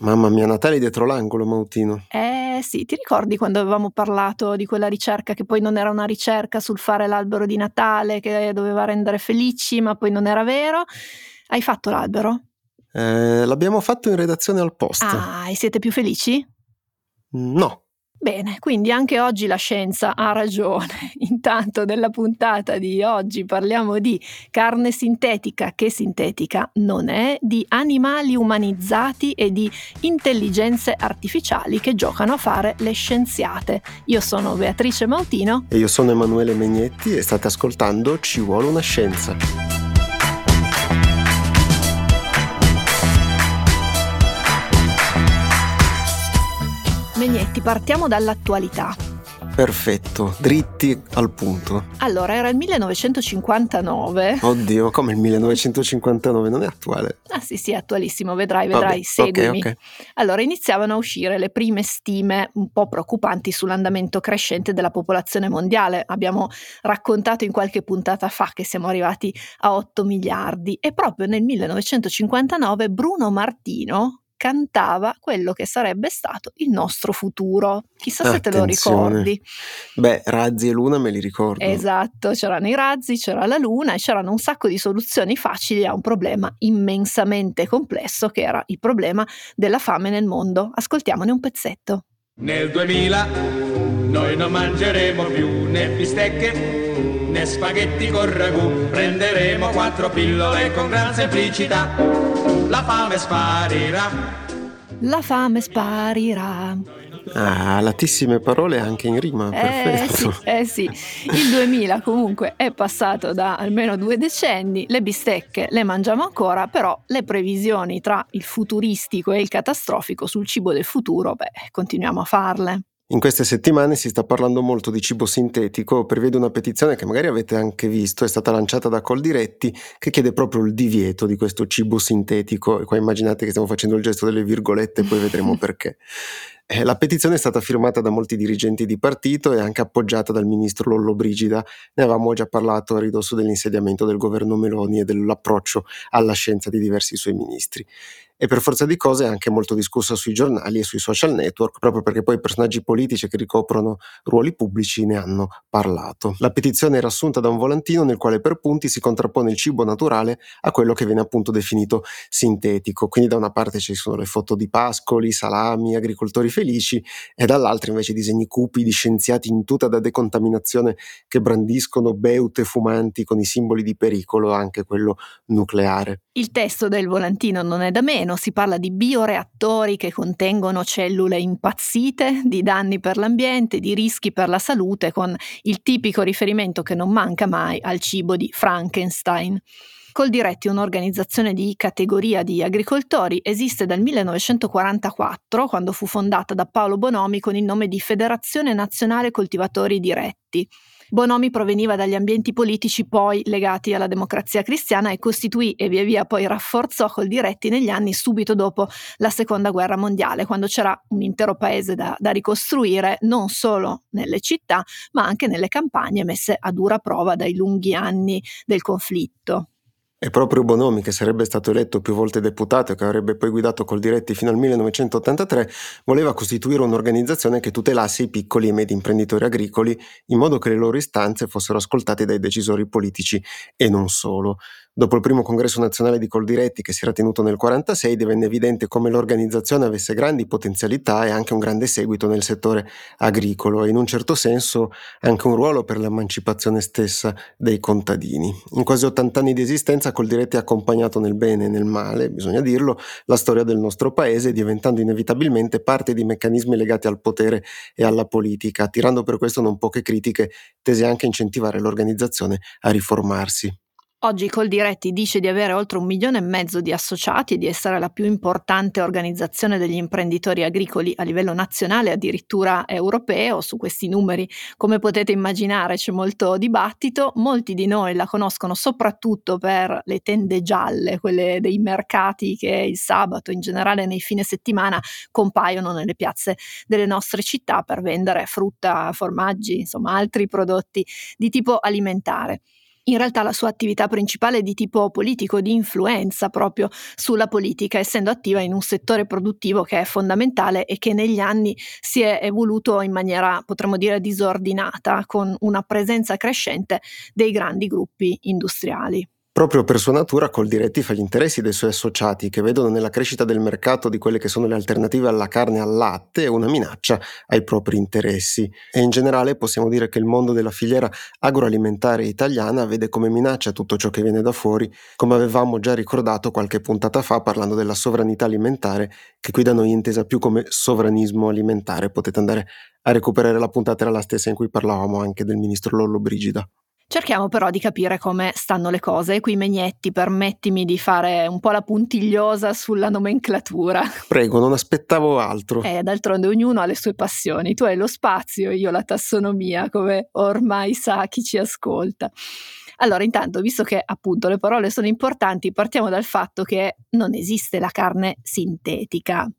Mamma mia, Natale dietro l'angolo, Mautino. Eh sì, ti ricordi quando avevamo parlato di quella ricerca che poi non era una ricerca sul fare l'albero di Natale che doveva rendere felici, ma poi non era vero? Hai fatto l'albero? Eh, l'abbiamo fatto in redazione al post. Ah, e siete più felici? No. Bene, quindi anche oggi la scienza ha ragione. Intanto nella puntata di oggi parliamo di carne sintetica che sintetica non è, di animali umanizzati e di intelligenze artificiali che giocano a fare le scienziate. Io sono Beatrice Mautino E io sono Emanuele Megnetti e state ascoltando Ci vuole una scienza. Megnetti, partiamo dall'attualità. Perfetto, dritti al punto. Allora, era il 1959. Oddio, come il 1959 non è attuale. Ah sì, sì, è attualissimo, vedrai, vedrai, Vabbè, seguimi. ok, ok. Allora, iniziavano a uscire le prime stime un po' preoccupanti sull'andamento crescente della popolazione mondiale. Abbiamo raccontato in qualche puntata fa che siamo arrivati a 8 miliardi e proprio nel 1959 Bruno Martino cantava quello che sarebbe stato il nostro futuro. Chissà se te lo ricordi. Beh, razzi e luna me li ricordo. Esatto, c'erano i razzi, c'era la luna e c'erano un sacco di soluzioni facili a un problema immensamente complesso che era il problema della fame nel mondo. Ascoltiamone un pezzetto. Nel 2000 noi non mangeremo più né bistecche né spaghetti con ragù. Prenderemo quattro pillole con gran semplicità. La fame sparirà. La fame sparirà. Ah, latissime parole anche in rima. Eh sì, Perfetto. eh sì, il 2000 comunque è passato da almeno due decenni, le bistecche le mangiamo ancora, però le previsioni tra il futuristico e il catastrofico sul cibo del futuro, beh, continuiamo a farle. In queste settimane si sta parlando molto di cibo sintetico, prevede una petizione che magari avete anche visto, è stata lanciata da Coldiretti, che chiede proprio il divieto di questo cibo sintetico. E qua immaginate che stiamo facendo il gesto delle virgolette, poi vedremo perché. Eh, La petizione è stata firmata da molti dirigenti di partito e anche appoggiata dal ministro Lollobrigida. Ne avevamo già parlato a ridosso dell'insediamento del governo Meloni e dell'approccio alla scienza di diversi suoi ministri. E per forza di cose è anche molto discussa sui giornali e sui social network, proprio perché poi personaggi politici che ricoprono ruoli pubblici ne hanno parlato. La petizione era assunta da un volantino nel quale per punti si contrappone il cibo naturale a quello che viene appunto definito sintetico. Quindi da una parte ci sono le foto di pascoli, salami, agricoltori felici e dall'altra invece disegni cupi di scienziati in tuta da decontaminazione che brandiscono beute fumanti con i simboli di pericolo, anche quello nucleare. Il testo del volantino non è da meno, si parla di bioreattori che contengono cellule impazzite, di danni per l'ambiente, di rischi per la salute, con il tipico riferimento che non manca mai al cibo di Frankenstein. Coldiretti, un'organizzazione di categoria di agricoltori, esiste dal 1944, quando fu fondata da Paolo Bonomi con il nome di Federazione Nazionale Coltivatori Diretti. Bonomi proveniva dagli ambienti politici poi legati alla democrazia cristiana e costituì e via via poi rafforzò Coldiretti negli anni subito dopo la seconda guerra mondiale, quando c'era un intero paese da, da ricostruire, non solo nelle città, ma anche nelle campagne messe a dura prova dai lunghi anni del conflitto. È proprio Bonomi, che sarebbe stato eletto più volte deputato e che avrebbe poi guidato Coldiretti fino al 1983, voleva costituire un'organizzazione che tutelasse i piccoli e medi imprenditori agricoli in modo che le loro istanze fossero ascoltate dai decisori politici e non solo. Dopo il primo congresso nazionale di Coldiretti che si era tenuto nel 1946 divenne evidente come l'organizzazione avesse grandi potenzialità e anche un grande seguito nel settore agricolo e in un certo senso anche un ruolo per l'emancipazione stessa dei contadini. In quasi 80 anni di esistenza Coldiretti ha accompagnato nel bene e nel male, bisogna dirlo, la storia del nostro paese diventando inevitabilmente parte di meccanismi legati al potere e alla politica, attirando per questo non poche critiche tese anche a incentivare l'organizzazione a riformarsi. Oggi Coldiretti dice di avere oltre un milione e mezzo di associati e di essere la più importante organizzazione degli imprenditori agricoli a livello nazionale, addirittura europeo. Su questi numeri, come potete immaginare, c'è molto dibattito. Molti di noi la conoscono soprattutto per le tende gialle, quelle dei mercati che il sabato, in generale nei fine settimana, compaiono nelle piazze delle nostre città per vendere frutta, formaggi, insomma altri prodotti di tipo alimentare. In realtà la sua attività principale è di tipo politico, di influenza proprio sulla politica, essendo attiva in un settore produttivo che è fondamentale e che negli anni si è evoluto in maniera, potremmo dire, disordinata, con una presenza crescente dei grandi gruppi industriali. Proprio per sua natura Coldiretti fa gli interessi dei suoi associati che vedono nella crescita del mercato di quelle che sono le alternative alla carne e al latte una minaccia ai propri interessi. E in generale possiamo dire che il mondo della filiera agroalimentare italiana vede come minaccia tutto ciò che viene da fuori, come avevamo già ricordato qualche puntata fa parlando della sovranità alimentare, che qui da noi è intesa più come sovranismo alimentare. Potete andare a recuperare la puntata, era la stessa in cui parlavamo anche del ministro Lollo Brigida. Cerchiamo però di capire come stanno le cose e qui Megnetti permettimi di fare un po' la puntigliosa sulla nomenclatura. Prego, non aspettavo altro. Eh, d'altronde ognuno ha le sue passioni, tu hai lo spazio, io la tassonomia, come ormai sa chi ci ascolta. Allora, intanto, visto che appunto le parole sono importanti, partiamo dal fatto che non esiste la carne sintetica.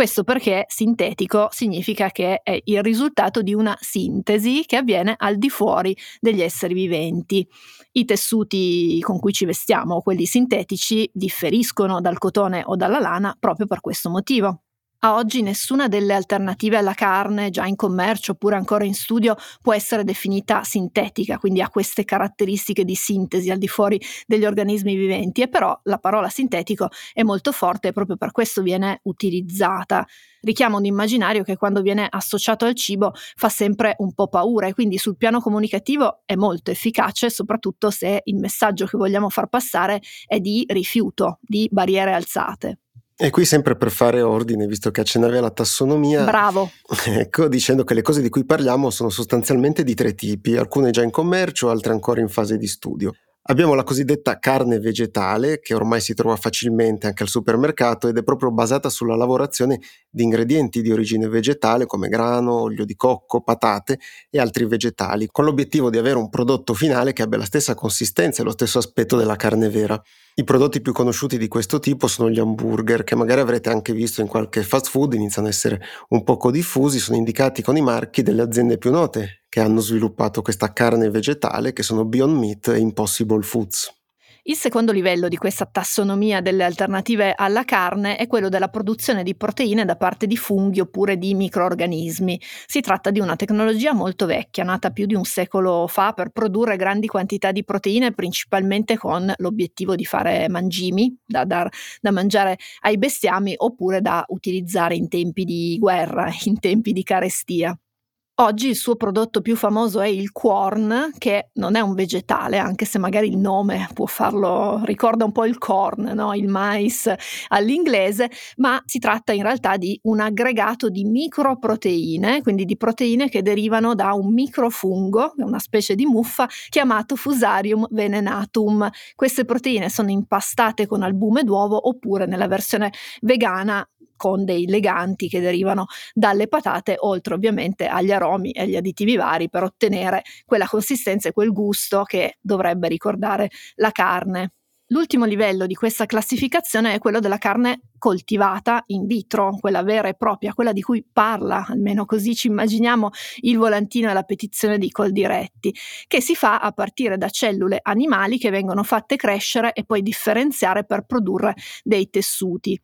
Questo perché sintetico significa che è il risultato di una sintesi che avviene al di fuori degli esseri viventi. I tessuti con cui ci vestiamo, quelli sintetici, differiscono dal cotone o dalla lana proprio per questo motivo. A oggi nessuna delle alternative alla carne già in commercio oppure ancora in studio può essere definita sintetica, quindi ha queste caratteristiche di sintesi al di fuori degli organismi viventi e però la parola sintetico è molto forte e proprio per questo viene utilizzata. Richiama un immaginario che quando viene associato al cibo fa sempre un po' paura e quindi sul piano comunicativo è molto efficace, soprattutto se il messaggio che vogliamo far passare è di rifiuto, di barriere alzate. E qui sempre per fare ordine, visto che accennavi alla tassonomia. Bravo. Ecco, dicendo che le cose di cui parliamo sono sostanzialmente di tre tipi, alcune già in commercio, altre ancora in fase di studio. Abbiamo la cosiddetta carne vegetale, che ormai si trova facilmente anche al supermercato ed è proprio basata sulla lavorazione di ingredienti di origine vegetale come grano, olio di cocco, patate e altri vegetali, con l'obiettivo di avere un prodotto finale che abbia la stessa consistenza e lo stesso aspetto della carne vera. I prodotti più conosciuti di questo tipo sono gli hamburger, che magari avrete anche visto in qualche fast food, iniziano ad essere un poco diffusi, sono indicati con i marchi delle aziende più note che hanno sviluppato questa carne vegetale che sono Beyond Meat e Impossible Foods. Il secondo livello di questa tassonomia delle alternative alla carne è quello della produzione di proteine da parte di funghi oppure di microorganismi. Si tratta di una tecnologia molto vecchia, nata più di un secolo fa per produrre grandi quantità di proteine, principalmente con l'obiettivo di fare mangimi da, dar, da mangiare ai bestiami oppure da utilizzare in tempi di guerra, in tempi di carestia. Oggi il suo prodotto più famoso è il corn, che non è un vegetale, anche se magari il nome può farlo, ricorda un po' il corn, no? il mais all'inglese, ma si tratta in realtà di un aggregato di microproteine, quindi di proteine che derivano da un microfungo, una specie di muffa, chiamato Fusarium venenatum. Queste proteine sono impastate con albume d'uovo oppure nella versione vegana con dei leganti che derivano dalle patate, oltre ovviamente agli aromi e agli additivi vari per ottenere quella consistenza e quel gusto che dovrebbe ricordare la carne. L'ultimo livello di questa classificazione è quello della carne coltivata in vitro, quella vera e propria, quella di cui parla, almeno così ci immaginiamo il volantino e la petizione di Coldiretti, che si fa a partire da cellule animali che vengono fatte crescere e poi differenziare per produrre dei tessuti.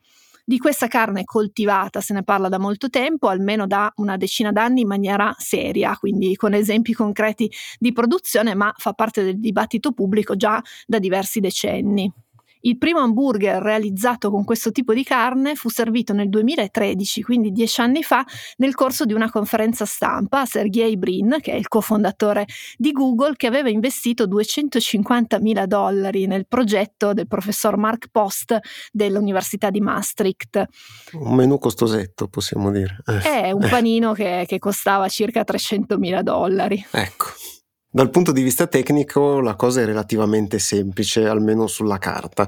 Di questa carne coltivata se ne parla da molto tempo, almeno da una decina d'anni in maniera seria, quindi con esempi concreti di produzione, ma fa parte del dibattito pubblico già da diversi decenni. Il primo hamburger realizzato con questo tipo di carne fu servito nel 2013, quindi dieci anni fa, nel corso di una conferenza stampa a Sergey Brin, che è il cofondatore di Google, che aveva investito 250 mila dollari nel progetto del professor Mark Post dell'Università di Maastricht. Un menù costosetto, possiamo dire. È un panino che, che costava circa 300 mila dollari. Ecco. Dal punto di vista tecnico la cosa è relativamente semplice, almeno sulla carta.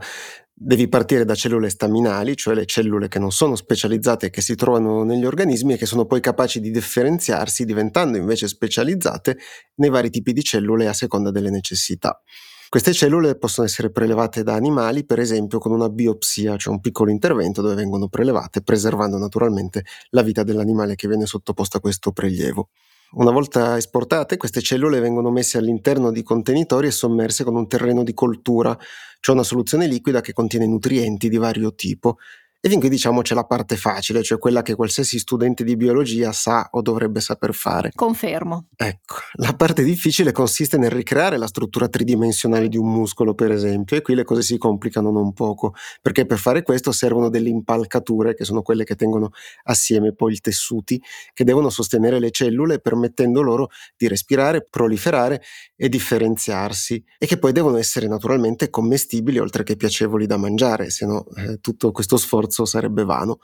Devi partire da cellule staminali, cioè le cellule che non sono specializzate e che si trovano negli organismi e che sono poi capaci di differenziarsi diventando invece specializzate nei vari tipi di cellule a seconda delle necessità. Queste cellule possono essere prelevate da animali, per esempio con una biopsia, cioè un piccolo intervento dove vengono prelevate, preservando naturalmente la vita dell'animale che viene sottoposto a questo prelievo. Una volta esportate, queste cellule vengono messe all'interno di contenitori e sommerse con un terreno di coltura, cioè una soluzione liquida che contiene nutrienti di vario tipo. E fin qui diciamo c'è la parte facile, cioè quella che qualsiasi studente di biologia sa o dovrebbe saper fare. Confermo. Ecco, la parte difficile consiste nel ricreare la struttura tridimensionale di un muscolo, per esempio, e qui le cose si complicano non poco, perché per fare questo servono delle impalcature, che sono quelle che tengono assieme poi i tessuti, che devono sostenere le cellule permettendo loro di respirare, proliferare e differenziarsi, e che poi devono essere naturalmente commestibili oltre che piacevoli da mangiare, se no eh, tutto questo sforzo sforzo sarebbe vano.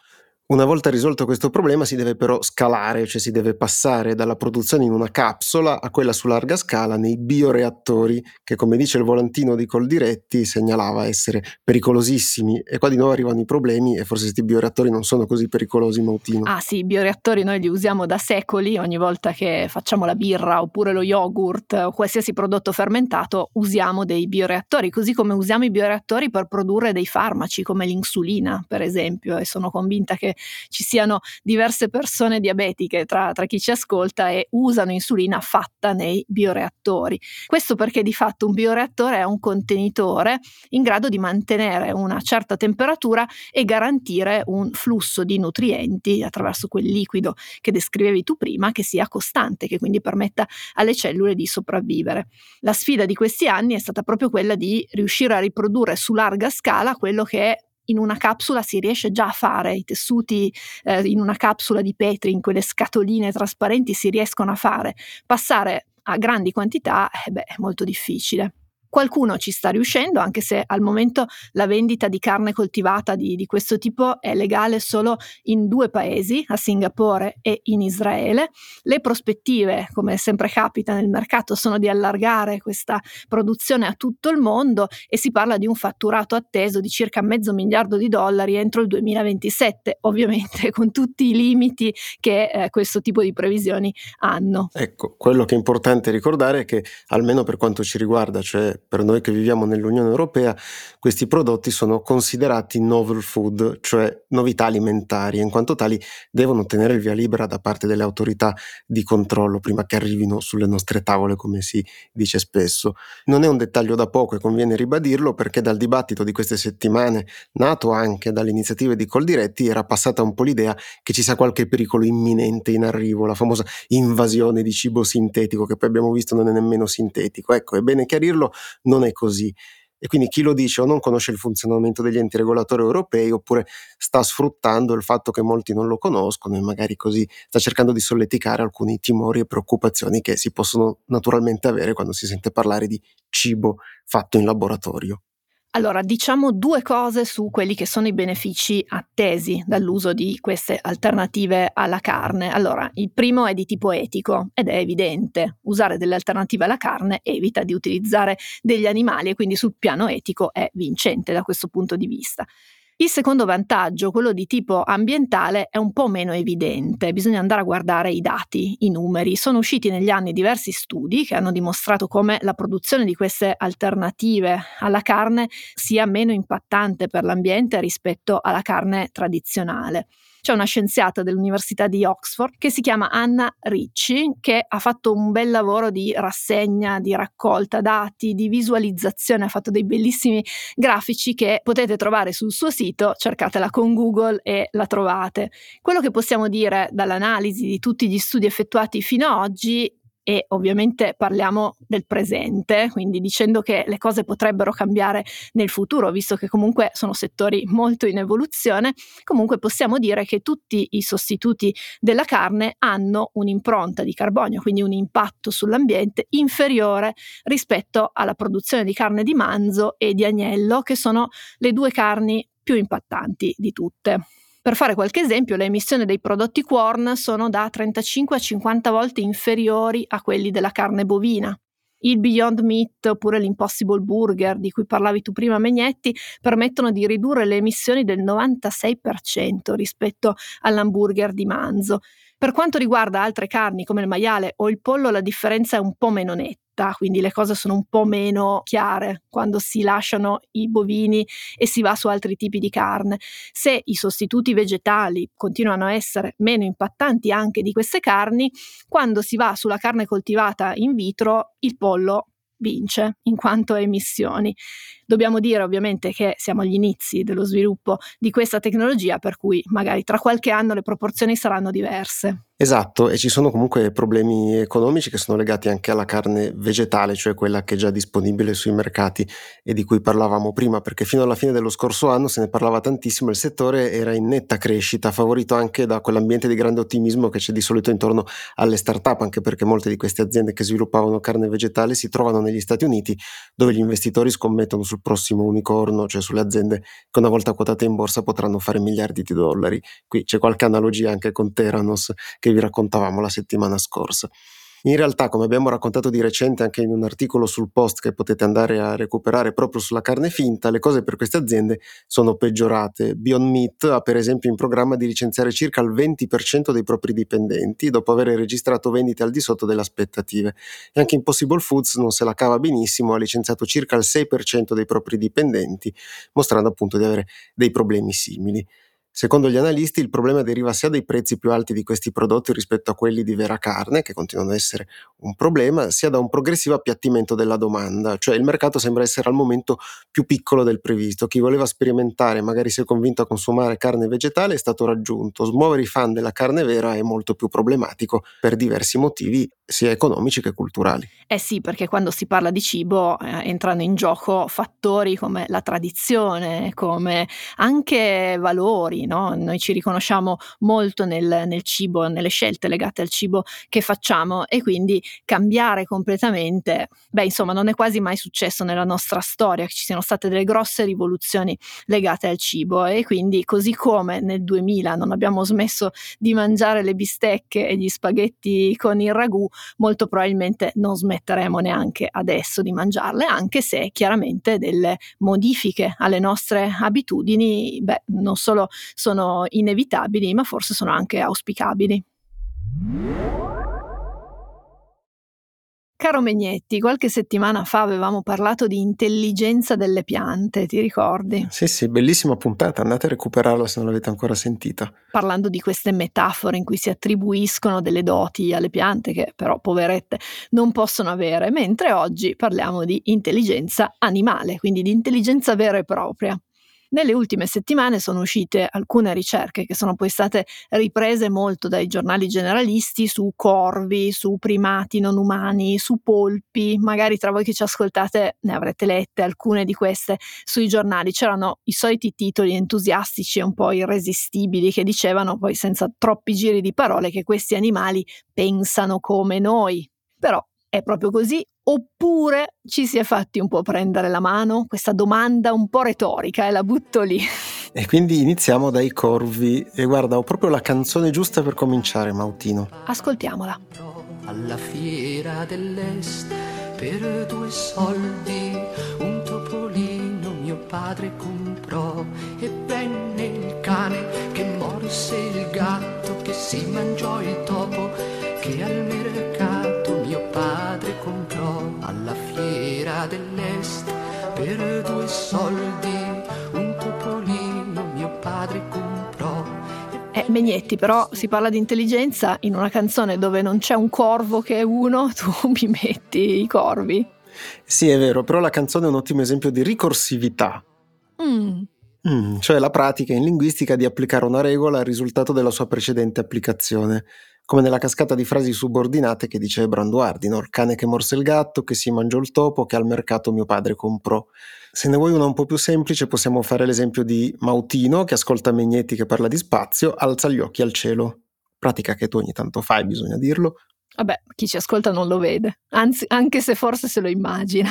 Una volta risolto questo problema si deve però scalare, cioè si deve passare dalla produzione in una capsula a quella su larga scala nei bioreattori che come dice il volantino di Coldiretti segnalava essere pericolosissimi. E qua di nuovo arrivano i problemi e forse questi bioreattori non sono così pericolosi Mautino. Ah sì, i bioreattori noi li usiamo da secoli, ogni volta che facciamo la birra oppure lo yogurt o qualsiasi prodotto fermentato usiamo dei bioreattori, così come usiamo i bioreattori per produrre dei farmaci come l'insulina per esempio. E sono convinta che ci siano diverse persone diabetiche tra, tra chi ci ascolta e usano insulina fatta nei bioreattori. Questo perché di fatto un bioreattore è un contenitore in grado di mantenere una certa temperatura e garantire un flusso di nutrienti attraverso quel liquido che descrivevi tu prima che sia costante, che quindi permetta alle cellule di sopravvivere. La sfida di questi anni è stata proprio quella di riuscire a riprodurre su larga scala quello che in una capsula si riesce già a fare, i tessuti eh, in una capsula di Petri, in quelle scatoline trasparenti si riescono a fare. Passare a grandi quantità eh beh, è molto difficile. Qualcuno ci sta riuscendo, anche se al momento la vendita di carne coltivata di, di, questo tipo è legale solo in due paesi, a Singapore e in Israele. Le prospettive, come sempre capita nel mercato, sono di allargare questa produzione a tutto il mondo e si parla di un fatturato atteso di circa mezzo miliardo di dollari entro il 2027, ovviamente con tutti i limiti che eh, questo tipo di previsioni hanno. Ecco, quello che è importante ricordare è che almeno per quanto ci riguarda, cioè per noi che viviamo nell'Unione Europea, questi prodotti sono considerati novel food, cioè novità alimentari, in quanto tali devono ottenere il via libera da parte delle autorità di controllo prima che arrivino sulle nostre tavole, come si dice spesso. Non è un dettaglio da poco e conviene ribadirlo perché dal dibattito di queste settimane, nato anche dalle iniziative di Coldiretti, era passata un po' l'idea che ci sia qualche pericolo imminente in arrivo, la famosa invasione di cibo sintetico che poi abbiamo visto non è nemmeno sintetico. Ecco, è bene chiarirlo, non è così. E quindi chi lo dice o non conosce il funzionamento degli enti regolatori europei oppure sta sfruttando il fatto che molti non lo conoscono e magari così sta cercando di solleticare alcuni timori e preoccupazioni che si possono naturalmente avere quando si sente parlare di cibo fatto in laboratorio. Allora, diciamo due cose su quelli che sono i benefici attesi dall'uso di queste alternative alla carne. Allora, il primo è di tipo etico ed è evidente. Usare delle alternative alla carne evita di utilizzare degli animali e quindi sul piano etico è vincente da questo punto di vista. Il secondo vantaggio, quello di tipo ambientale, è un po' meno evidente, bisogna andare a guardare i dati, i numeri. Sono usciti negli anni diversi studi che hanno dimostrato come la produzione di queste alternative alla carne sia meno impattante per l'ambiente rispetto alla carne tradizionale c'è una scienziata dell'Università di Oxford che si chiama Anna Ricci, che ha fatto un bel lavoro di rassegna, di raccolta dati, di visualizzazione, ha fatto dei bellissimi grafici che potete trovare sul suo sito, cercatela con Google e la trovate. Quello che possiamo dire dall'analisi di tutti gli studi effettuati fino ad oggi e ovviamente parliamo del presente, quindi dicendo che le cose potrebbero cambiare nel futuro, visto che comunque sono settori molto in evoluzione, comunque possiamo dire che tutti i sostituti della carne hanno un'impronta di carbonio, quindi un impatto sull'ambiente inferiore rispetto alla produzione di carne di manzo e di agnello, che sono le due carni più impattanti di tutte. Per fare qualche esempio, le emissioni dei prodotti corn sono da 35 a 50 volte inferiori a quelli della carne bovina. Il Beyond Meat oppure l'Impossible Burger di cui parlavi tu prima Megnetti permettono di ridurre le emissioni del 96% rispetto all'hamburger di manzo. Per quanto riguarda altre carni come il maiale o il pollo la differenza è un po' meno netta quindi le cose sono un po' meno chiare quando si lasciano i bovini e si va su altri tipi di carne. Se i sostituti vegetali continuano a essere meno impattanti anche di queste carni, quando si va sulla carne coltivata in vitro, il pollo vince in quanto a emissioni. Dobbiamo dire ovviamente che siamo agli inizi dello sviluppo di questa tecnologia, per cui magari tra qualche anno le proporzioni saranno diverse. Esatto, e ci sono comunque problemi economici che sono legati anche alla carne vegetale, cioè quella che è già disponibile sui mercati e di cui parlavamo prima, perché fino alla fine dello scorso anno se ne parlava tantissimo, il settore era in netta crescita, favorito anche da quell'ambiente di grande ottimismo che c'è di solito intorno alle start-up, anche perché molte di queste aziende che sviluppavano carne vegetale si trovano negli Stati Uniti, dove gli investitori scommettono sul prossimo unicorno, cioè sulle aziende che una volta quotate in borsa potranno fare miliardi di dollari. Qui c'è qualche analogia anche con Theranos che vi raccontavamo la settimana scorsa. In realtà, come abbiamo raccontato di recente anche in un articolo sul post che potete andare a recuperare proprio sulla carne finta, le cose per queste aziende sono peggiorate. Beyond Meat ha per esempio in programma di licenziare circa il 20% dei propri dipendenti dopo aver registrato vendite al di sotto delle aspettative. E anche Impossible Foods non se la cava benissimo, ha licenziato circa il 6% dei propri dipendenti, mostrando appunto di avere dei problemi simili. Secondo gli analisti il problema deriva sia dai prezzi più alti di questi prodotti rispetto a quelli di vera carne, che continuano ad essere un problema, sia da un progressivo appiattimento della domanda, cioè il mercato sembra essere al momento più piccolo del previsto. Chi voleva sperimentare, magari si è convinto a consumare carne vegetale, è stato raggiunto. Smuovere i fan della carne vera è molto più problematico per diversi motivi, sia economici che culturali. Eh sì, perché quando si parla di cibo eh, entrano in gioco fattori come la tradizione, come anche valori no? Noi ci riconosciamo molto nel, nel cibo, nelle scelte legate al cibo che facciamo e quindi cambiare completamente, beh, insomma, non è quasi mai successo nella nostra storia che ci siano state delle grosse rivoluzioni legate al cibo e quindi così come nel 2000 non abbiamo smesso di mangiare le bistecche e gli spaghetti con il ragù, molto probabilmente non smetteremo neanche adesso di mangiarle, anche se chiaramente delle modifiche alle nostre abitudini, beh, non solo sono inevitabili, ma forse sono anche auspicabili. Caro Megnetti, qualche settimana fa avevamo parlato di intelligenza delle piante, ti ricordi? Sì, sì, bellissima puntata, andate a recuperarla se non l'avete ancora sentita. Parlando di queste metafore in cui si attribuiscono delle doti alle piante che però, poverette, non possono avere, mentre oggi parliamo di intelligenza animale, quindi di intelligenza vera e propria. Nelle ultime settimane sono uscite alcune ricerche che sono poi state riprese molto dai giornali generalisti su corvi, su primati non umani, su polpi. Magari tra voi che ci ascoltate ne avrete lette alcune di queste sui giornali. C'erano i soliti titoli entusiastici e un po' irresistibili che dicevano poi senza troppi giri di parole che questi animali pensano come noi. Però è proprio così oppure ci si è fatti un po' prendere la mano? Questa domanda un po' retorica e la butto lì. E quindi iniziamo dai corvi e guarda, ho proprio la canzone giusta per cominciare, Mautino. Ascoltiamola. Alla fiera dell'est per due soldi un topolino mio padre comprò e venne il cane che morse il gatto che si mangiò il topo che al per due soldi un topolino mio padre comprò. Eh, Megnetti, però si parla di intelligenza in una canzone dove non c'è un corvo che è uno, tu mi metti i corvi. Sì, è vero, però la canzone è un ottimo esempio di ricorsività. Mm. Mm, cioè la pratica in linguistica di applicare una regola al risultato della sua precedente applicazione come nella cascata di frasi subordinate che dice Branduardi, no? il cane che morse il gatto, che si mangiò il topo, che al mercato mio padre comprò. Se ne vuoi una un po' più semplice possiamo fare l'esempio di Mautino che ascolta Megnetti che parla di spazio, alza gli occhi al cielo. Pratica che tu ogni tanto fai, bisogna dirlo, Vabbè, chi ci ascolta non lo vede, anzi, anche se forse se lo immagina.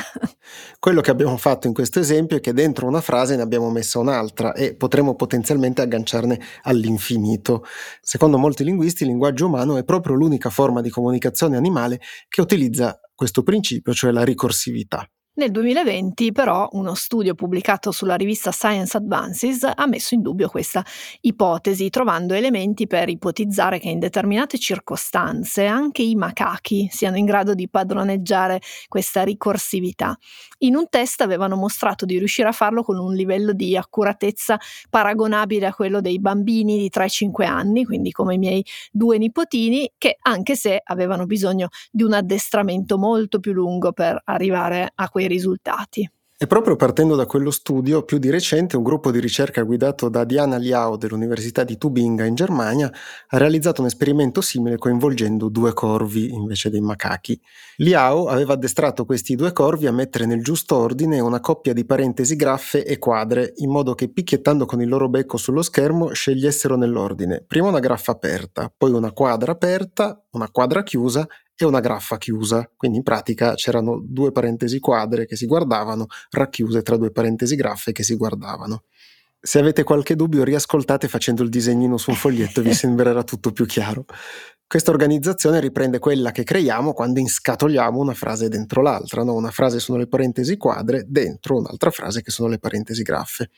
Quello che abbiamo fatto in questo esempio è che dentro una frase ne abbiamo messa un'altra e potremmo potenzialmente agganciarne all'infinito. Secondo molti linguisti, il linguaggio umano è proprio l'unica forma di comunicazione animale che utilizza questo principio, cioè la ricorsività. Nel 2020 però uno studio pubblicato sulla rivista Science Advances ha messo in dubbio questa ipotesi, trovando elementi per ipotizzare che in determinate circostanze anche i macachi siano in grado di padroneggiare questa ricorsività. In un test avevano mostrato di riuscire a farlo con un livello di accuratezza paragonabile a quello dei bambini di 3-5 anni, quindi come i miei due nipotini, che anche se avevano bisogno di un addestramento molto più lungo per arrivare a questo quei risultati. E proprio partendo da quello studio, più di recente un gruppo di ricerca guidato da Diana Liao dell'Università di Tubinga in Germania ha realizzato un esperimento simile coinvolgendo due corvi invece dei macachi. Liao aveva addestrato questi due corvi a mettere nel giusto ordine una coppia di parentesi graffe e quadre, in modo che picchiettando con il loro becco sullo schermo scegliessero nell'ordine prima una graffa aperta, poi una quadra aperta, una quadra chiusa e una graffa chiusa, quindi in pratica c'erano due parentesi quadre che si guardavano racchiuse tra due parentesi graffe che si guardavano. Se avete qualche dubbio, riascoltate facendo il disegnino su un foglietto vi sembrerà tutto più chiaro. Questa organizzazione riprende quella che creiamo quando inscatoliamo una frase dentro l'altra. No? Una frase sono le parentesi quadre, dentro un'altra frase che sono le parentesi graffe.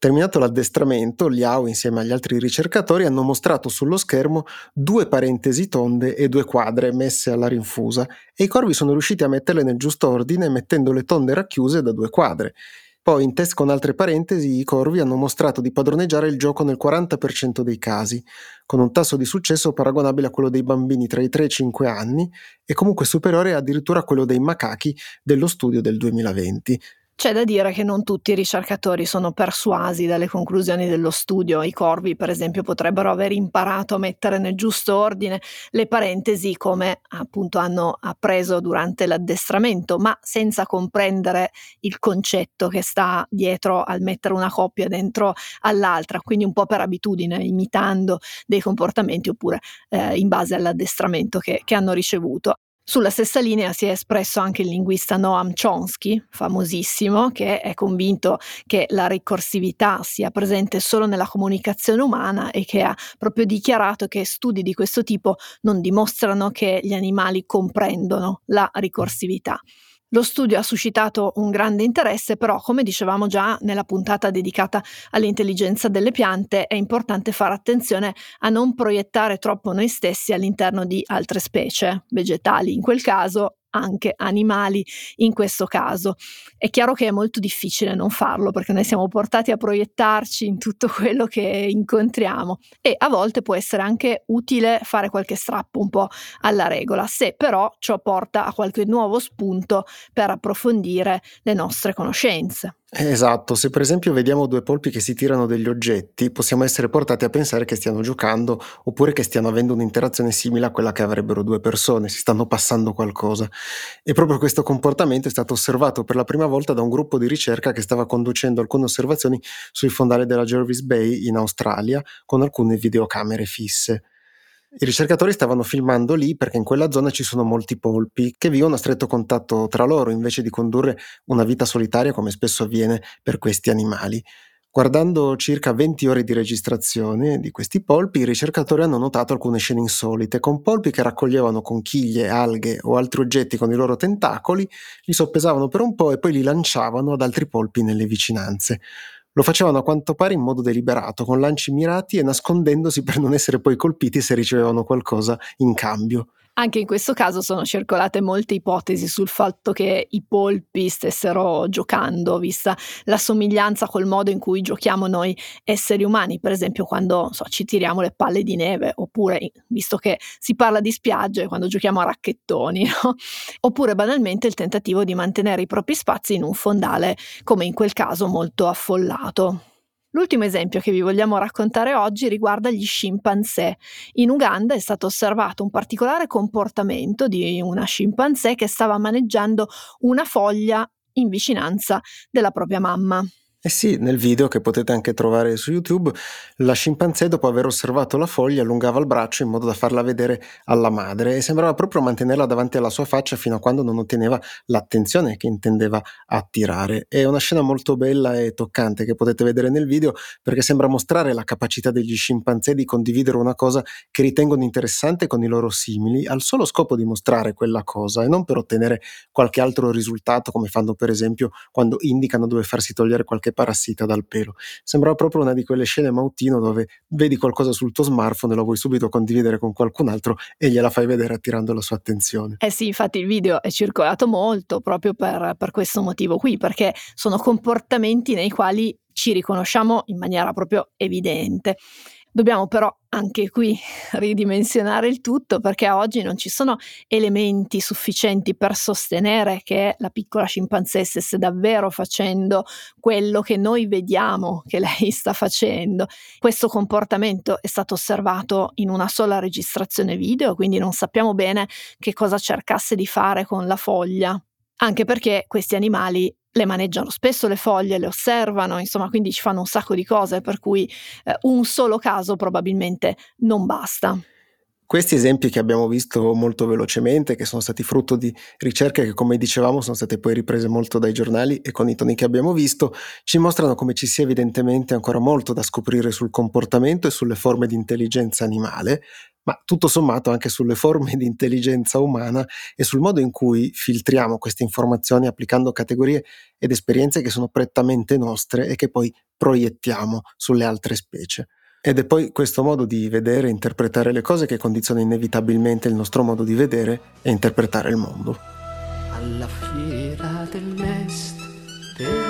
Terminato l'addestramento, Liao insieme agli altri ricercatori hanno mostrato sullo schermo due parentesi tonde e due quadre messe alla rinfusa e i corvi sono riusciti a metterle nel giusto ordine mettendo le tonde racchiuse da due quadre. Poi in test con altre parentesi i corvi hanno mostrato di padroneggiare il gioco nel 40% dei casi, con un tasso di successo paragonabile a quello dei bambini tra i 3 e i 5 anni e comunque superiore addirittura a quello dei macachi dello studio del 2020. C'è da dire che non tutti i ricercatori sono persuasi dalle conclusioni dello studio. I corvi, per esempio, potrebbero aver imparato a mettere nel giusto ordine le parentesi come appunto hanno appreso durante l'addestramento, ma senza comprendere il concetto che sta dietro al mettere una coppia dentro all'altra, quindi un po' per abitudine, imitando dei comportamenti oppure eh, in base all'addestramento che, che hanno ricevuto. Sulla stessa linea si è espresso anche il linguista Noam Chomsky, famosissimo, che è convinto che la ricorsività sia presente solo nella comunicazione umana e che ha proprio dichiarato che studi di questo tipo non dimostrano che gli animali comprendono la ricorsività. Lo studio ha suscitato un grande interesse, però come dicevamo già nella puntata dedicata all'intelligenza delle piante, è importante fare attenzione a non proiettare troppo noi stessi all'interno di altre specie, vegetali. In quel caso, anche animali in questo caso. È chiaro che è molto difficile non farlo perché noi siamo portati a proiettarci in tutto quello che incontriamo e a volte può essere anche utile fare qualche strappo un po' alla regola, se però ciò porta a qualche nuovo spunto per approfondire le nostre conoscenze. Esatto, se per esempio vediamo due polpi che si tirano degli oggetti, possiamo essere portati a pensare che stiano giocando oppure che stiano avendo un'interazione simile a quella che avrebbero due persone, si stanno passando qualcosa. E proprio questo comportamento è stato osservato per la prima volta da un gruppo di ricerca che stava conducendo alcune osservazioni sui fondali della Jervis Bay in Australia con alcune videocamere fisse. I ricercatori stavano filmando lì perché in quella zona ci sono molti polpi che vivono a stretto contatto tra loro invece di condurre una vita solitaria come spesso avviene per questi animali. Guardando circa 20 ore di registrazione di questi polpi, i ricercatori hanno notato alcune scene insolite, con polpi che raccoglievano conchiglie, alghe o altri oggetti con i loro tentacoli, li soppesavano per un po' e poi li lanciavano ad altri polpi nelle vicinanze. Lo facevano a quanto pare in modo deliberato, con lanci mirati e nascondendosi per non essere poi colpiti se ricevevano qualcosa in cambio. Anche in questo caso sono circolate molte ipotesi sul fatto che i polpi stessero giocando, vista la somiglianza col modo in cui giochiamo noi esseri umani, per esempio quando so, ci tiriamo le palle di neve, oppure visto che si parla di spiagge, quando giochiamo a racchettoni, no? oppure banalmente il tentativo di mantenere i propri spazi in un fondale, come in quel caso molto affollato. L'ultimo esempio che vi vogliamo raccontare oggi riguarda gli scimpanzé. In Uganda è stato osservato un particolare comportamento di una scimpanzé che stava maneggiando una foglia in vicinanza della propria mamma. Eh sì, nel video che potete anche trovare su YouTube, la scimpanzé dopo aver osservato la foglia allungava il braccio in modo da farla vedere alla madre e sembrava proprio mantenerla davanti alla sua faccia fino a quando non otteneva l'attenzione che intendeva attirare. È una scena molto bella e toccante che potete vedere nel video perché sembra mostrare la capacità degli scimpanzé di condividere una cosa che ritengono interessante con i loro simili al solo scopo di mostrare quella cosa e non per ottenere qualche altro risultato come fanno per esempio quando indicano dove farsi togliere qualche qualche parassita dal pelo. Sembrava proprio una di quelle scene mautino dove vedi qualcosa sul tuo smartphone e lo vuoi subito condividere con qualcun altro e gliela fai vedere attirando la sua attenzione. Eh sì, infatti il video è circolato molto proprio per, per questo motivo qui, perché sono comportamenti nei quali ci riconosciamo in maniera proprio evidente. Dobbiamo però anche qui ridimensionare il tutto perché oggi non ci sono elementi sufficienti per sostenere che la piccola scimpanzé stesse davvero facendo quello che noi vediamo che lei sta facendo. Questo comportamento è stato osservato in una sola registrazione video, quindi non sappiamo bene che cosa cercasse di fare con la foglia. Anche perché questi animali le maneggiano spesso le foglie, le osservano, insomma, quindi ci fanno un sacco di cose, per cui eh, un solo caso probabilmente non basta. Questi esempi che abbiamo visto molto velocemente, che sono stati frutto di ricerche che, come dicevamo, sono state poi riprese molto dai giornali e con i toni che abbiamo visto, ci mostrano come ci sia evidentemente ancora molto da scoprire sul comportamento e sulle forme di intelligenza animale, ma tutto sommato anche sulle forme di intelligenza umana e sul modo in cui filtriamo queste informazioni applicando categorie ed esperienze che sono prettamente nostre e che poi proiettiamo sulle altre specie. Ed è poi questo modo di vedere e interpretare le cose che condiziona inevitabilmente il nostro modo di vedere e interpretare il mondo. Alla fiera dell'est per due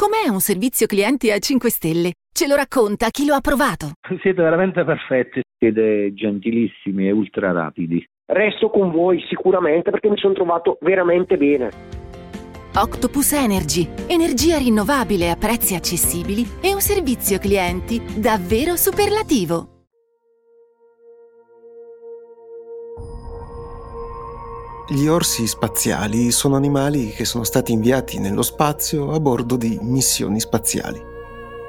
Com'è un servizio clienti a 5 stelle? Ce lo racconta chi lo ha provato. Siete veramente perfetti, siete gentilissimi e ultra rapidi. Resto con voi sicuramente perché mi sono trovato veramente bene. Octopus Energy, energia rinnovabile a prezzi accessibili e un servizio clienti davvero superlativo. Gli orsi spaziali sono animali che sono stati inviati nello spazio a bordo di missioni spaziali.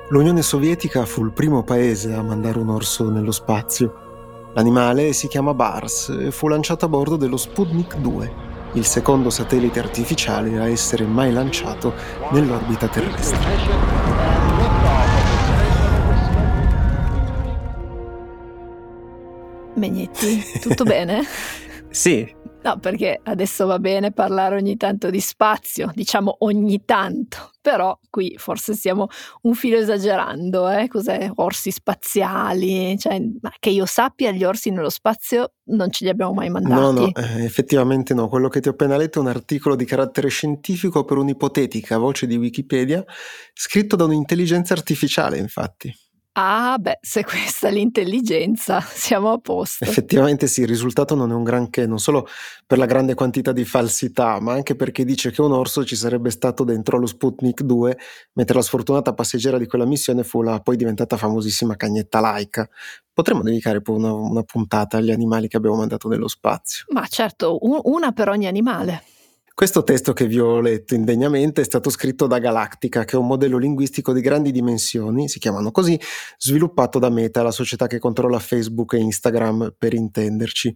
L'Unione Sovietica fu il primo paese a mandare un orso nello spazio. L'animale si chiama Bars e fu lanciato a bordo dello Sputnik 2, il secondo satellite artificiale a essere mai lanciato nell'orbita terrestre. Megnetti, tutto bene? sì, No, perché adesso va bene parlare ogni tanto di spazio, diciamo ogni tanto, però qui forse stiamo un filo esagerando, eh? Cos'è? Orsi spaziali, cioè, ma che io sappia gli orsi nello spazio non ce li abbiamo mai mandati. No, no, eh, effettivamente no, quello che ti ho appena letto è un articolo di carattere scientifico per un'ipotetica voce di Wikipedia, scritto da un'intelligenza artificiale, infatti. Ah, beh, se questa è l'intelligenza, siamo a posto. Effettivamente sì, il risultato non è un granché, non solo per la grande quantità di falsità, ma anche perché dice che un orso ci sarebbe stato dentro lo Sputnik 2, mentre la sfortunata passeggera di quella missione fu la poi diventata famosissima cagnetta laica. Potremmo dedicare poi una, una puntata agli animali che abbiamo mandato nello spazio. Ma certo, un, una per ogni animale. Questo testo che vi ho letto indegnamente è stato scritto da Galactica, che è un modello linguistico di grandi dimensioni, si chiamano così, sviluppato da Meta, la società che controlla Facebook e Instagram per intenderci.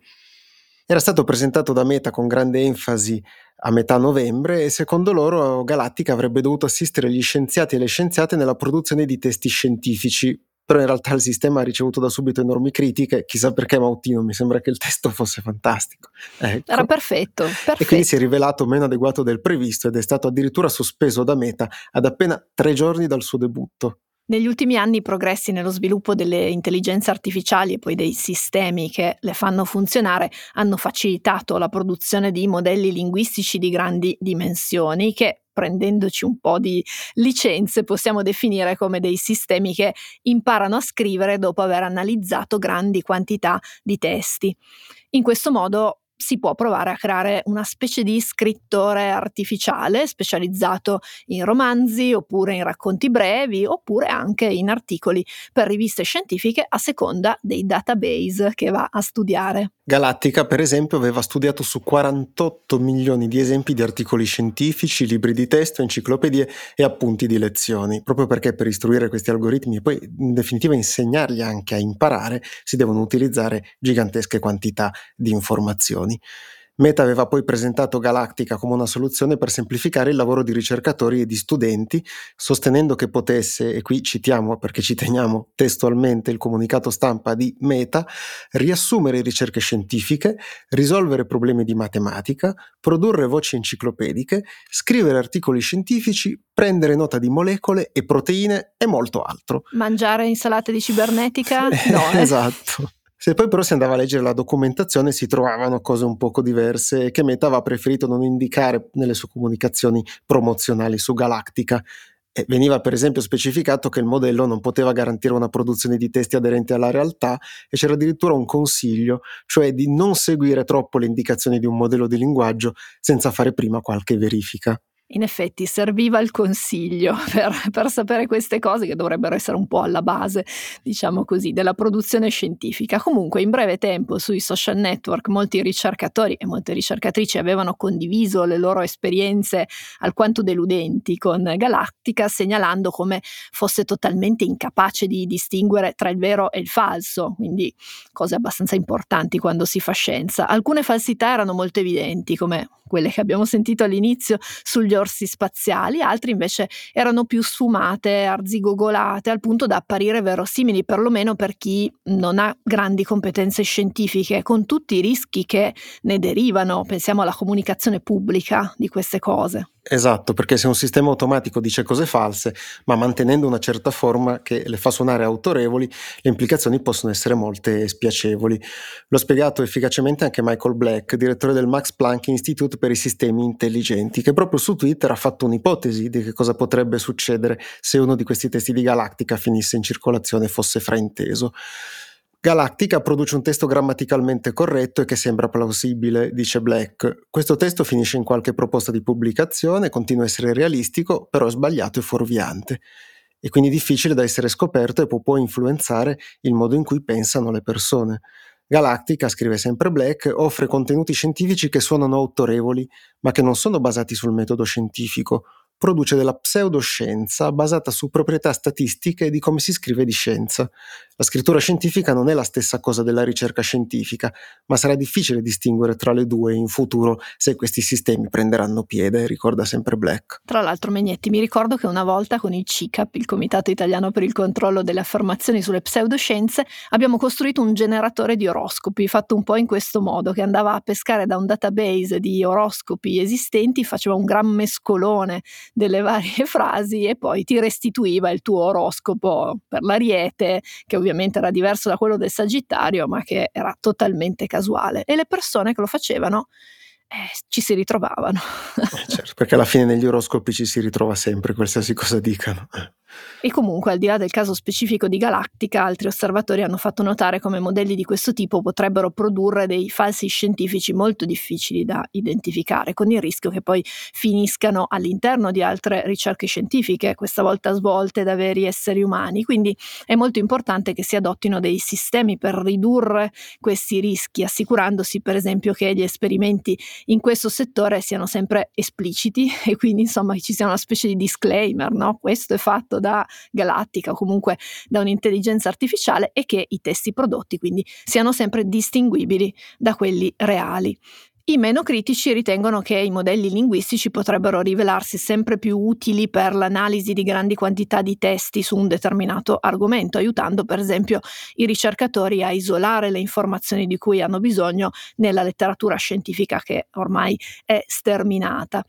Era stato presentato da Meta con grande enfasi a metà novembre e secondo loro Galactica avrebbe dovuto assistere gli scienziati e le scienziate nella produzione di testi scientifici però in realtà il sistema ha ricevuto da subito enormi critiche, chissà perché Mautino, mi sembra che il testo fosse fantastico. Ecco. Era perfetto, perfetto. E quindi si è rivelato meno adeguato del previsto ed è stato addirittura sospeso da Meta ad appena tre giorni dal suo debutto. Negli ultimi anni i progressi nello sviluppo delle intelligenze artificiali e poi dei sistemi che le fanno funzionare hanno facilitato la produzione di modelli linguistici di grandi dimensioni che prendendoci un po' di licenze possiamo definire come dei sistemi che imparano a scrivere dopo aver analizzato grandi quantità di testi. In questo modo si può provare a creare una specie di scrittore artificiale specializzato in romanzi oppure in racconti brevi oppure anche in articoli per riviste scientifiche a seconda dei database che va a studiare. Galattica, per esempio, aveva studiato su 48 milioni di esempi di articoli scientifici, libri di testo, enciclopedie e appunti di lezioni, proprio perché per istruire questi algoritmi e poi in definitiva insegnargli anche a imparare si devono utilizzare gigantesche quantità di informazioni. Meta aveva poi presentato Galactica come una soluzione per semplificare il lavoro di ricercatori e di studenti, sostenendo che potesse, e qui citiamo perché ci teniamo testualmente il comunicato stampa di Meta, riassumere ricerche scientifiche, risolvere problemi di matematica, produrre voci enciclopediche, scrivere articoli scientifici, prendere nota di molecole e proteine e molto altro. Mangiare insalate di cibernetica? No. Eh. esatto. Se poi però si andava a leggere la documentazione si trovavano cose un poco diverse che Meta aveva preferito non indicare nelle sue comunicazioni promozionali su Galactica. E veniva per esempio specificato che il modello non poteva garantire una produzione di testi aderenti alla realtà e c'era addirittura un consiglio, cioè di non seguire troppo le indicazioni di un modello di linguaggio senza fare prima qualche verifica. In effetti serviva il consiglio per, per, sapere queste cose che dovrebbero essere un po' alla base, diciamo così, della produzione scientifica. Comunque in breve tempo sui social network molti ricercatori e molte ricercatrici avevano condiviso le loro esperienze alquanto deludenti con Galactica, segnalando come fosse totalmente incapace di distinguere tra il vero e il falso, quindi cose abbastanza importanti quando si fa scienza. Alcune falsità erano molto evidenti, come quelle che abbiamo sentito all'inizio sugli orsi spaziali, altri invece erano più sfumate, arzigogolate, al punto da apparire verosimili, perlomeno per chi non ha grandi competenze scientifiche, con tutti i rischi che ne derivano. Pensiamo alla comunicazione pubblica di queste cose. Esatto, perché se un sistema automatico dice cose false, ma mantenendo una certa forma che le fa suonare autorevoli, le implicazioni possono essere molte e spiacevoli. L'ha spiegato efficacemente anche Michael Black, direttore del Max Planck Institute per i sistemi intelligenti, che proprio su Twitter ha fatto un'ipotesi di che cosa potrebbe succedere se uno di questi testi di Galactica finisse in circolazione e fosse frainteso. Galactica produce un testo grammaticalmente corretto e che sembra plausibile, dice Black. Questo testo finisce in qualche proposta di pubblicazione, continua a essere realistico, però è sbagliato e fuorviante. E quindi difficile da essere scoperto e può poi influenzare il modo in cui pensano le persone. Galactica, scrive sempre Black, offre contenuti scientifici che suonano autorevoli, ma che non sono basati sul metodo scientifico, produce della pseudoscienza basata su proprietà statistiche di come si scrive di scienza. La scrittura scientifica non è la stessa cosa della ricerca scientifica, ma sarà difficile distinguere tra le due in futuro se questi sistemi prenderanno piede, ricorda sempre Black. Tra l'altro, Megnetti, mi ricordo che una volta con il CICAP, il Comitato Italiano per il Controllo delle Affermazioni sulle Pseudoscienze, abbiamo costruito un generatore di oroscopi, fatto un po' in questo modo, che andava a pescare da un database di oroscopi esistenti, faceva un gran mescolone delle varie frasi e poi ti restituiva il tuo oroscopo per l'ariete, che ovviamente era diverso da quello del Sagittario, ma che era totalmente casuale. E le persone che lo facevano eh, ci si ritrovavano. Eh, certo, perché alla fine negli oroscopi ci si ritrova sempre, qualsiasi cosa dicano. E comunque, al di là del caso specifico di Galactica, altri osservatori hanno fatto notare come modelli di questo tipo potrebbero produrre dei falsi scientifici molto difficili da identificare, con il rischio che poi finiscano all'interno di altre ricerche scientifiche, questa volta svolte da veri esseri umani. Quindi è molto importante che si adottino dei sistemi per ridurre questi rischi, assicurandosi per esempio che gli esperimenti in questo settore siano sempre espliciti e quindi insomma ci sia una specie di disclaimer, no? Questo è fatto da galattica o comunque da un'intelligenza artificiale e che i testi prodotti quindi siano sempre distinguibili da quelli reali. I meno critici ritengono che i modelli linguistici potrebbero rivelarsi sempre più utili per l'analisi di grandi quantità di testi su un determinato argomento, aiutando per esempio i ricercatori a isolare le informazioni di cui hanno bisogno nella letteratura scientifica che ormai è sterminata.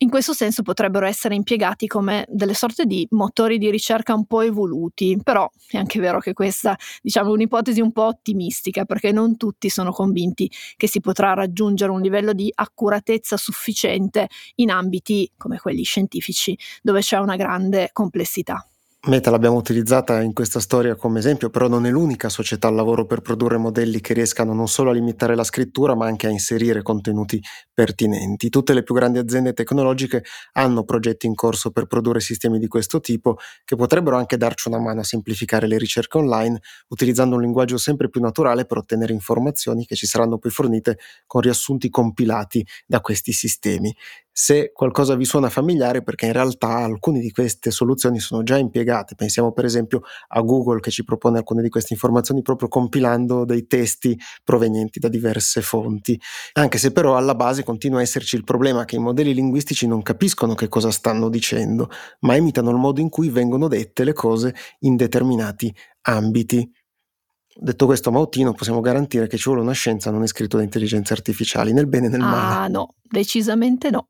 In questo senso potrebbero essere impiegati come delle sorte di motori di ricerca un po' evoluti, però è anche vero che questa diciamo, è un'ipotesi un po' ottimistica perché non tutti sono convinti che si potrà raggiungere un livello di accuratezza sufficiente in ambiti come quelli scientifici dove c'è una grande complessità. Meta l'abbiamo utilizzata in questa storia come esempio, però non è l'unica società al lavoro per produrre modelli che riescano non solo a limitare la scrittura, ma anche a inserire contenuti pertinenti. Tutte le più grandi aziende tecnologiche hanno progetti in corso per produrre sistemi di questo tipo che potrebbero anche darci una mano a semplificare le ricerche online utilizzando un linguaggio sempre più naturale per ottenere informazioni che ci saranno poi fornite con riassunti compilati da questi sistemi se qualcosa vi suona familiare perché in realtà alcune di queste soluzioni sono già impiegate. Pensiamo per esempio a Google che ci propone alcune di queste informazioni proprio compilando dei testi provenienti da diverse fonti. Anche se però alla base continua a esserci il problema che i modelli linguistici non capiscono che cosa stanno dicendo, ma imitano il modo in cui vengono dette le cose in determinati ambiti. Detto questo, Mautino, possiamo garantire che ci vuole una scienza non è scritto da intelligenze artificiali, nel bene e nel male. Ah, no, decisamente no.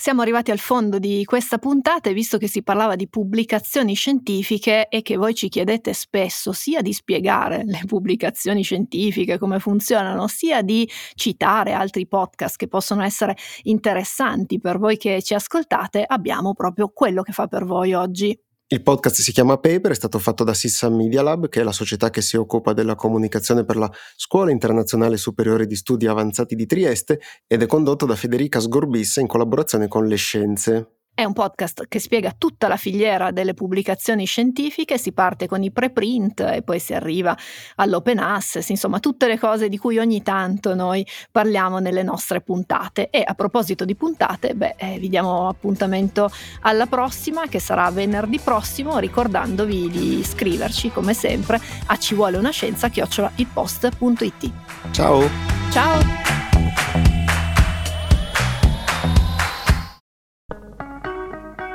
Siamo arrivati al fondo di questa puntata e visto che si parlava di pubblicazioni scientifiche e che voi ci chiedete spesso sia di spiegare le pubblicazioni scientifiche, come funzionano, sia di citare altri podcast che possono essere interessanti per voi che ci ascoltate, abbiamo proprio quello che fa per voi oggi. Il podcast si chiama Paper, è stato fatto da Sissa Media Lab, che è la società che si occupa della comunicazione per la Scuola Internazionale Superiore di Studi Avanzati di Trieste ed è condotto da Federica Sgorbissa in collaborazione con Le Scienze. È un podcast che spiega tutta la filiera delle pubblicazioni scientifiche, si parte con i preprint e poi si arriva all'open access, insomma tutte le cose di cui ogni tanto noi parliamo nelle nostre puntate. E a proposito di puntate, beh, eh, vi diamo appuntamento alla prossima che sarà venerdì prossimo, ricordandovi di iscriverci come sempre a ci vuole una scienza chiocciola ilpost.it. Ciao! Ciao!